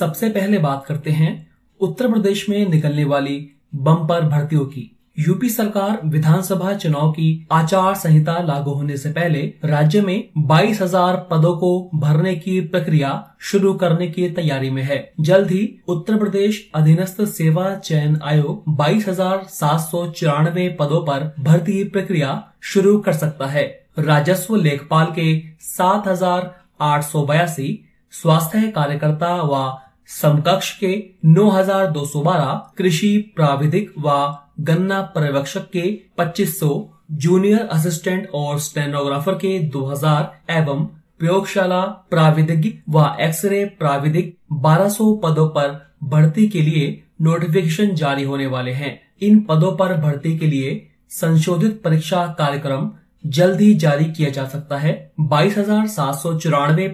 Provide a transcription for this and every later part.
सबसे पहले बात करते हैं उत्तर प्रदेश में निकलने वाली बम्पर भर्तियों की। यूपी सरकार विधानसभा चुनाव की आचार संहिता लागू होने से पहले राज्य में बाईस हज़ार पदों को भरने की प्रक्रिया शुरू करने की तैयारी में है। जल्द ही उत्तर प्रदेश अधीनस्थ सेवा चयन आयोग बाईस हज़ार सात सौ चौरानवे पदों पर भर्ती प्रक्रिया शुरू कर सकता है। राजस्व लेखपाल के सात हज़ार आठ सौ बयासी, स्वास्थ्य कार्यकर्ता व समकक्ष के 9,212 कृषि प्राविधिक व गन्ना पर्यवेक्षक के 2500 जूनियर असिस्टेंट और स्टेनोग्राफर के 2000 एवं प्रयोगशाला प्राविधिक व एक्सरे प्राविधिक 1200 पदों पर भर्ती के लिए नोटिफिकेशन जारी होने वाले हैं। इन पदों पर भर्ती के लिए संशोधित परीक्षा कार्यक्रम जल्द ही जारी किया जा सकता है। बाईस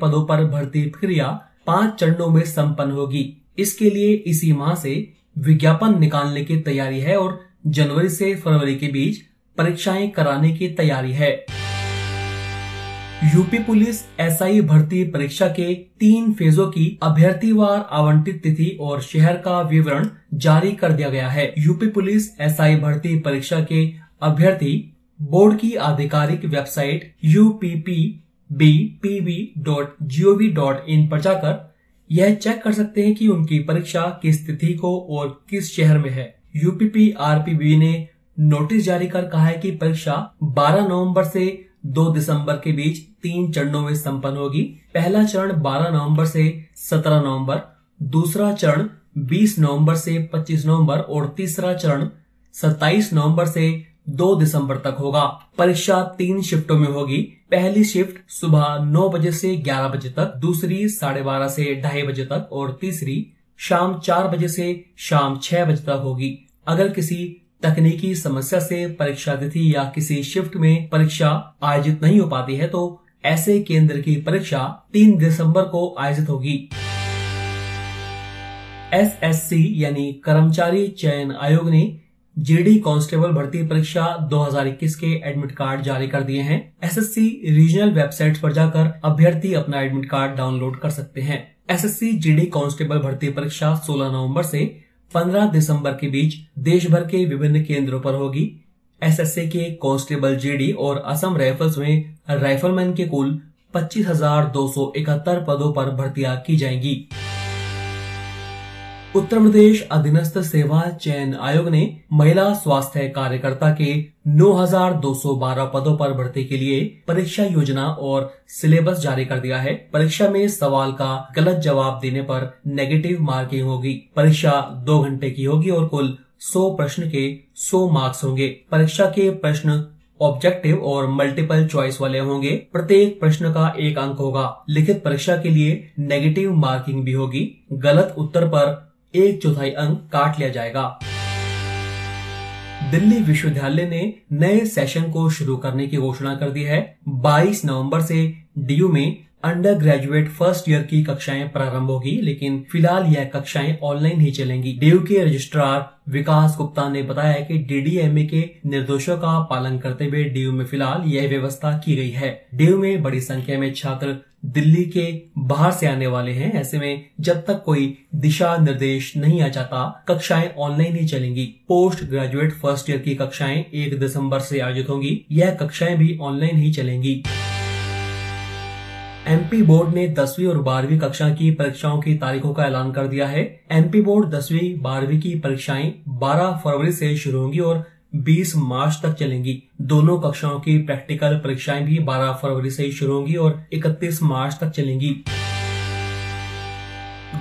पदों पर भर्ती प्रक्रिया पाँच चरणों में संपन्न होगी। इसके लिए इसी माह से विज्ञापन निकालने की तैयारी है और जनवरी से फरवरी के बीच परीक्षाएँ कराने की तैयारी है। यूपी पुलिस एसआई भर्ती परीक्षा के तीन फेजों की अभ्यर्थीवार आवंटित तिथि और शहर का विवरण जारी कर दिया गया है। यूपी पुलिस एसआई भर्ती परीक्षा के अभ्यर्थी बोर्ड की आधिकारिक वेबसाइट यू इन पर जाकर यह चेक कर सकते हैं कि उनकी परीक्षा किस तिथि को और किस शहर में है। यूपीपी आरपीबी ने नोटिस जारी कर कहा है कि परीक्षा 12 नवंबर से 2 दिसंबर के बीच तीन चरणों में संपन्न होगी। पहला चरण 12 नवंबर से 17 नवंबर, दूसरा चरण 20 नवंबर से 25 नवंबर और तीसरा चरण 27 नवंबर से 2 दिसंबर तक होगा। परीक्षा तीन शिफ्टों में होगी। पहली शिफ्ट सुबह नौ बजे से 11 बजे तक, दूसरी साढ़े बारह से ढाई बजे तक और तीसरी शाम चार बजे से शाम छह बजे तक होगी। अगर किसी तकनीकी समस्या से परीक्षा तिथि या किसी शिफ्ट में परीक्षा आयोजित नहीं हो पाती है तो ऐसे केंद्र की परीक्षा 3 दिसंबर को आयोजित होगी। एसएससी यानी कर्मचारी चयन आयोग ने जेडी कांस्टेबल भर्ती परीक्षा 2021 के एडमिट कार्ड जारी कर दिए हैं। एसएससी रीजनल वेबसाइट पर जाकर अभ्यर्थी अपना एडमिट कार्ड डाउनलोड कर सकते हैं। एसएससी जीडी कांस्टेबल भर्ती परीक्षा 16 नवंबर से 15 दिसंबर के बीच देश भर के विभिन्न केंद्रों पर होगी। एसएससी के कांस्टेबल जेडी और असम राइफल्स में राइफलमैन के कुल 25,271 पदों पर भर्तियाँ की जाएँगी। उत्तर प्रदेश अधीनस्थ सेवा चयन आयोग ने महिला स्वास्थ्य कार्यकर्ता के 9,212 पदों पर भर्ती के लिए परीक्षा योजना और सिलेबस जारी कर दिया है। परीक्षा में सवाल का गलत जवाब देने पर नेगेटिव मार्किंग होगी। परीक्षा दो घंटे की होगी और कुल 100 प्रश्न के 100 मार्क्स होंगे। परीक्षा के प्रश्न ऑब्जेक्टिव और मल्टीपल चॉइस वाले होंगे। प्रत्येक प्रश्न का एक अंक होगा। लिखित परीक्षा के लिए नेगेटिव मार्किंग भी होगी। गलत उत्तर पर एक चौथाई अंक काट लिया जाएगा। दिल्ली विश्वविद्यालय ने नए सेशन को शुरू करने की घोषणा कर दी है। 22 नवंबर से डीयू में अंडर ग्रेजुएट फ़र्स्ट ईयर की कक्षाएँ प्रारंभ होगी, लेकिन फ़िलहाल यह कक्षाएँ ऑनलाइन ही चलेंगी। डीयू के रजिस्ट्रार विकास गुप्ता ने बताया कि डीडीएमए के निर्देशों का पालन करते हुए डीयू में फ़िलहाल यह व्यवस्था की गई है। डीयू में बड़ी संख्या में छात्र दिल्ली के बाहर से आने वाले हैं। ऐसे में जब तक कोई दिशा निर्देश नहीं आ जाता, कक्षाएँ ऑनलाइन ही चलेंगी। पोस्ट ग्रेजुएट फ़र्स्ट ईयर की कक्षाएँ एक दिसंबर से आयोजित होंगी। यह कक्षाएँ भी ऑनलाइन ही चलेंगी। एमपी बोर्ड ने दसवीं और बारहवीं कक्षा की परीक्षाओं की तारीखों का ऐलान कर दिया है। एमपी बोर्ड दसवीं, बारहवीं की परीक्षाएँ 12 फरवरी से शुरू होंगी और 20 मार्च तक चलेंगी। दोनों कक्षाओं की प्रैक्टिकल परीक्षाएँ भी 12 फरवरी से ही शुरू होंगी और 31 मार्च तक चलेंगी।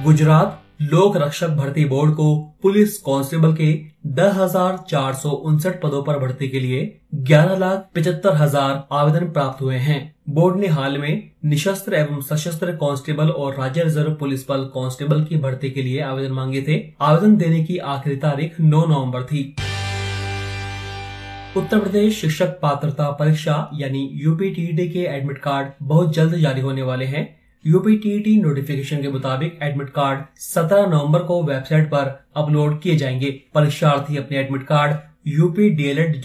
गुजरात लोक रक्षक भर्ती बोर्ड को पुलिस कांस्टेबल के दस हज़ार चार सौ उनसठ पदों पर भर्ती के लिए ग्यारह लाख पिछहत्तर हज़ार आवेदन प्राप्त हुए हैं। बोर्ड ने हाल में निशस्त्र एवं सशस्त्र कांस्टेबल और राज्य रिज़र्व पुलिस बल कांस्टेबल की भर्ती के लिए आवेदन मांगे थे। आवेदन देने की आखिरी तारीख 9 नवंबर थी। उत्तर प्रदेश शिक्षक पात्रता परीक्षा यानी यूपीटीडी के एडमिट कार्ड बहुत जल्द जारी होने वाले हैं। यूपीटीटी नोटिफिकेशन के मुताबिक एडमिट कार्ड 17 नवंबर को वेबसाइट पर अपलोड किए जाएँगे। परीक्षार्थी अपने admit card UP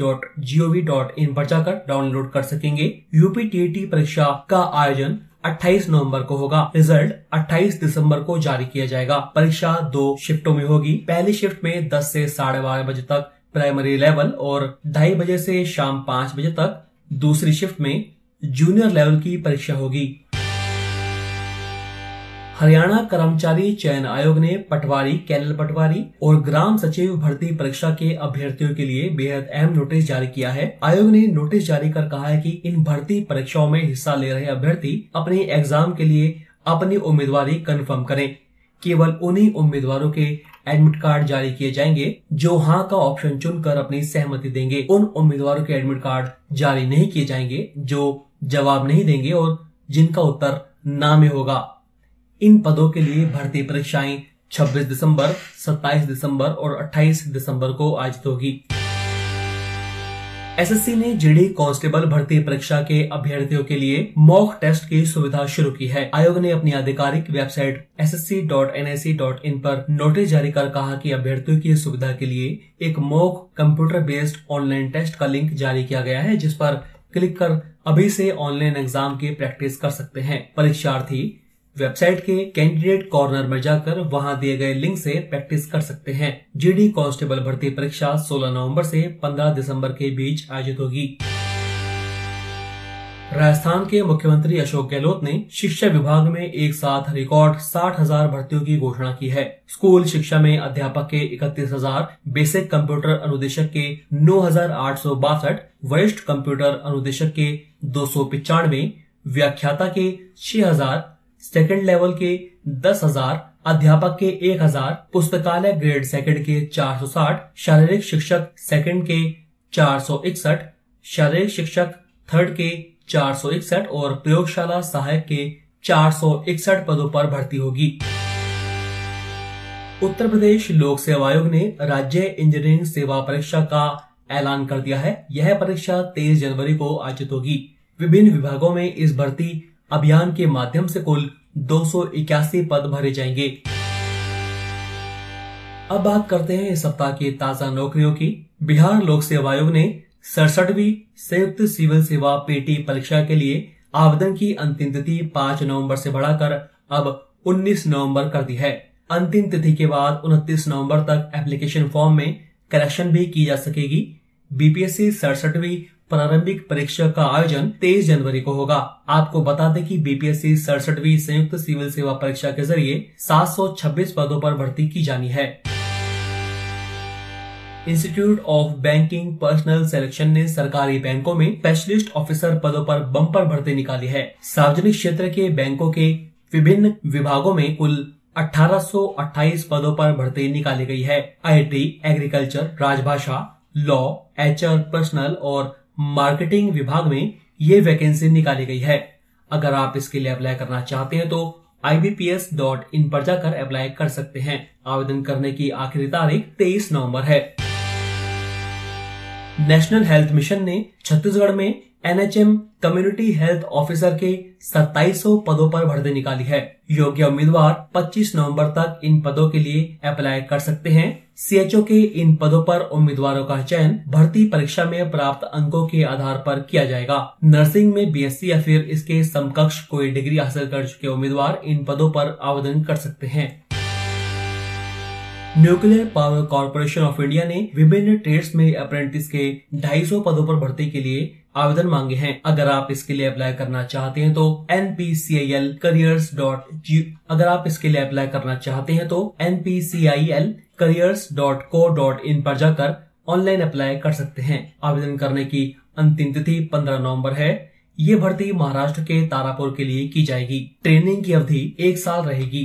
dot G O V dot in पर जाकर डाउनलोड कर सकेंगे। यूपीटीटी परीक्षा का आयोजन 28 नवंबर को होगा। रिज़ल्ट 28 दिसंबर को जारी किया जाएगा। परीक्षा दो शिफ्टों में होगी। पहली शिफ्ट में 10 से साढ़े बारह बजे तक प्राइमरी लेवल और ढाई बजे से शाम पाँच बजे तक दूसरी शिफ्ट में जूनियर लेवल की परीक्षा होगी। हरियाणा कर्मचारी चयन आयोग ने पटवारी, कैनल पटवारी और ग्राम सचिव भर्ती परीक्षा के अभ्यर्थियों के लिए बेहद अहम नोटिस जारी किया है। आयोग ने नोटिस जारी कर कहा है कि इन भर्ती परीक्षाओं में हिस्सा ले रहे अभ्यर्थी अपने एग्ज़ाम के लिए अपनी उम्मीदवारी कन्फर्म करें। केवल उन्हीं उम्मीदवारों के एडमिट कार्ड जारी किए जाएँगे जो हाँ का ऑप्शन चुनकर अपनी सहमति देंगे। उन उम्मीदवारों के एडमिट कार्ड जारी नहीं किए जाएँगे जो जवाब नहीं देंगे और जिनका उत्तर ना में होगा। इन पदों के लिए भर्ती परीक्षाएँ 26 दिसंबर 27 दिसंबर और 28 दिसंबर को आयोजित होगी। एसएससी ने जीडी कांस्टेबल भर्ती परीक्षा के अभ्यर्थियों के लिए मॉक टेस्ट की सुविधा शुरू की है। आयोग ने अपनी आधिकारिक वेबसाइट ssc.nic.in पर नोटिस जारी कर कहा कि अभ्यर्थियों की सुविधा के लिए एक mock computer based online test का लिंक जारी किया गया है, जिस पर क्लिक कर अभी से ऑनलाइन एग्ज़ाम की प्रैक्टिस कर सकते हैं। परीक्षार्थी वेबसाइट के कैंडिडेट कॉर्नर में जाकर वहाँ दिए गए लिंक से प्रैक्टिस कर सकते हैं। जीडी कांस्टेबल भर्ती परीक्षा 16 नवंबर से 15 दिसंबर के बीच आयोजित होगी। राजस्थान के मुख्यमंत्री अशोक गहलोत ने शिक्षा विभाग में एक साथ रिकॉर्ड साठ हज़ार भर्तियों की घोषणा की है। स्कूल शिक्षा में अध्यापक के इकतीस हज़ार, बेसिक कंप्यूटर अनुदेशक के नौ हज़ार आठ सौ बासठ, वरिष्ठ कंप्यूटर अनुदेशक के दो सौ पिचानवे, व्याख्याता के छह हज़ार सेकंड लेवल के दस हज़ार, अध्यापक के एक हज़ार, पुस्तकालय ग्रेड सेकंड के चार सौ साठ, शारीरिक शिक्षक सेकंड के चार सौ इकसठ, शारीरिक शिक्षक थर्ड के चार सौ इकसठ और प्रयोगशाला सहायक के चार सौ इकसठ पदों पर भर्ती होगी। उत्तर प्रदेश लोक सेवा आयोग ने राज्य इंजीनियरिंग सेवा परीक्षा का ऐलान कर दिया है। यह परीक्षा तेईस जनवरी को आयोजित होगी। विभिन्न विभागों में इस भर्ती अभियान के माध्यम से कुल दो सौ इक्यासी पद भरे जाएँगे। अब बात करते हैं इस सप्ताह की ताज़ा नौकरियों की। बिहार लोक सेवा आयोग ने सड़सठवी संयुक्त सिविल सेवा पेटी परीक्षा के लिए आवेदन की अंतिम तिथि 5 नवंबर से बढ़ाकर अब 19 नवंबर कर दी है। अंतिम तिथि के बाद 29 नवंबर तक एप्लीकेशन फॉर्म में करेक्शन भी की जा सकेगी। बीपीएससी सड़सठवी प्रारंभिक परीक्षा का आयोजन 23 जनवरी को होगा। आपको बता दें कि बीपीएससी सड़सठवी संयुक्त सिविल सेवा परीक्षा के ज़रिए 726 पदों पर भर्ती की जानी है। Institute of Banking Personnel Selection ने सरकारी बैंकों में स्पेशलिस्ट ऑफिसर पदों पर बम्पर भर्ती निकाली है। सार्वजनिक क्षेत्र के बैंकों के विभिन्न विभागों में कुल 1828 पदों पर भर्ती निकाली गई है। आईटी एग्रीकल्चर राजभाषा लॉ एचआर पर्सनल और मार्केटिंग विभाग में ये वैकेंसी निकाली गई है। अगर आप इसके लिए अप्लाई करना चाहते हैं तो इन पर जाकर अप्लाई कर सकते हैं। आवेदन करने की आखिरी तारीख 23 नवंबर है। नेशनल हेल्थ मिशन ने छत्तीसगढ़ में एनएचएम कम्युनिटी हेल्थ ऑफिसर के 2700 पदों पर भर्ती निकाली है। योग्य उम्मीदवार 25 नवंबर तक इन पदों के लिए अप्लाई कर सकते हैं। सीएचओ के इन पदों पर उम्मीदवारों का चयन भर्ती परीक्षा में प्राप्त अंकों के आधार पर किया जाएगा। नर्सिंग में बीएससी या फिर इसके समकक्ष कोई डिग्री हासिल कर चुके उम्मीदवार इन पदों पर आवेदन कर सकते हैं। Nuclear Power Corporation of India ने विभिन्न ट्रेड्स में अप्रेंटिस के 250 पदों पर भर्ती के लिए आवेदन मांगे हैं। अगर आप इसके लिए अप्लाई करना चाहते हैं तो N P C I L careers dot G अगर आप इसके लिए अप्लाई करना चाहते हैं तो N P C I L careers dot co dot in पर जाकर ऑनलाइन अप्लाई कर सकते हैं। आवेदन करने की अंतिम तिथि 15 नवंबर है। ये भर्ती महाराष्ट्र के तारापुर के लिए की जाएगी। ट्रेनिंग की अवधि एक साल रहेगी।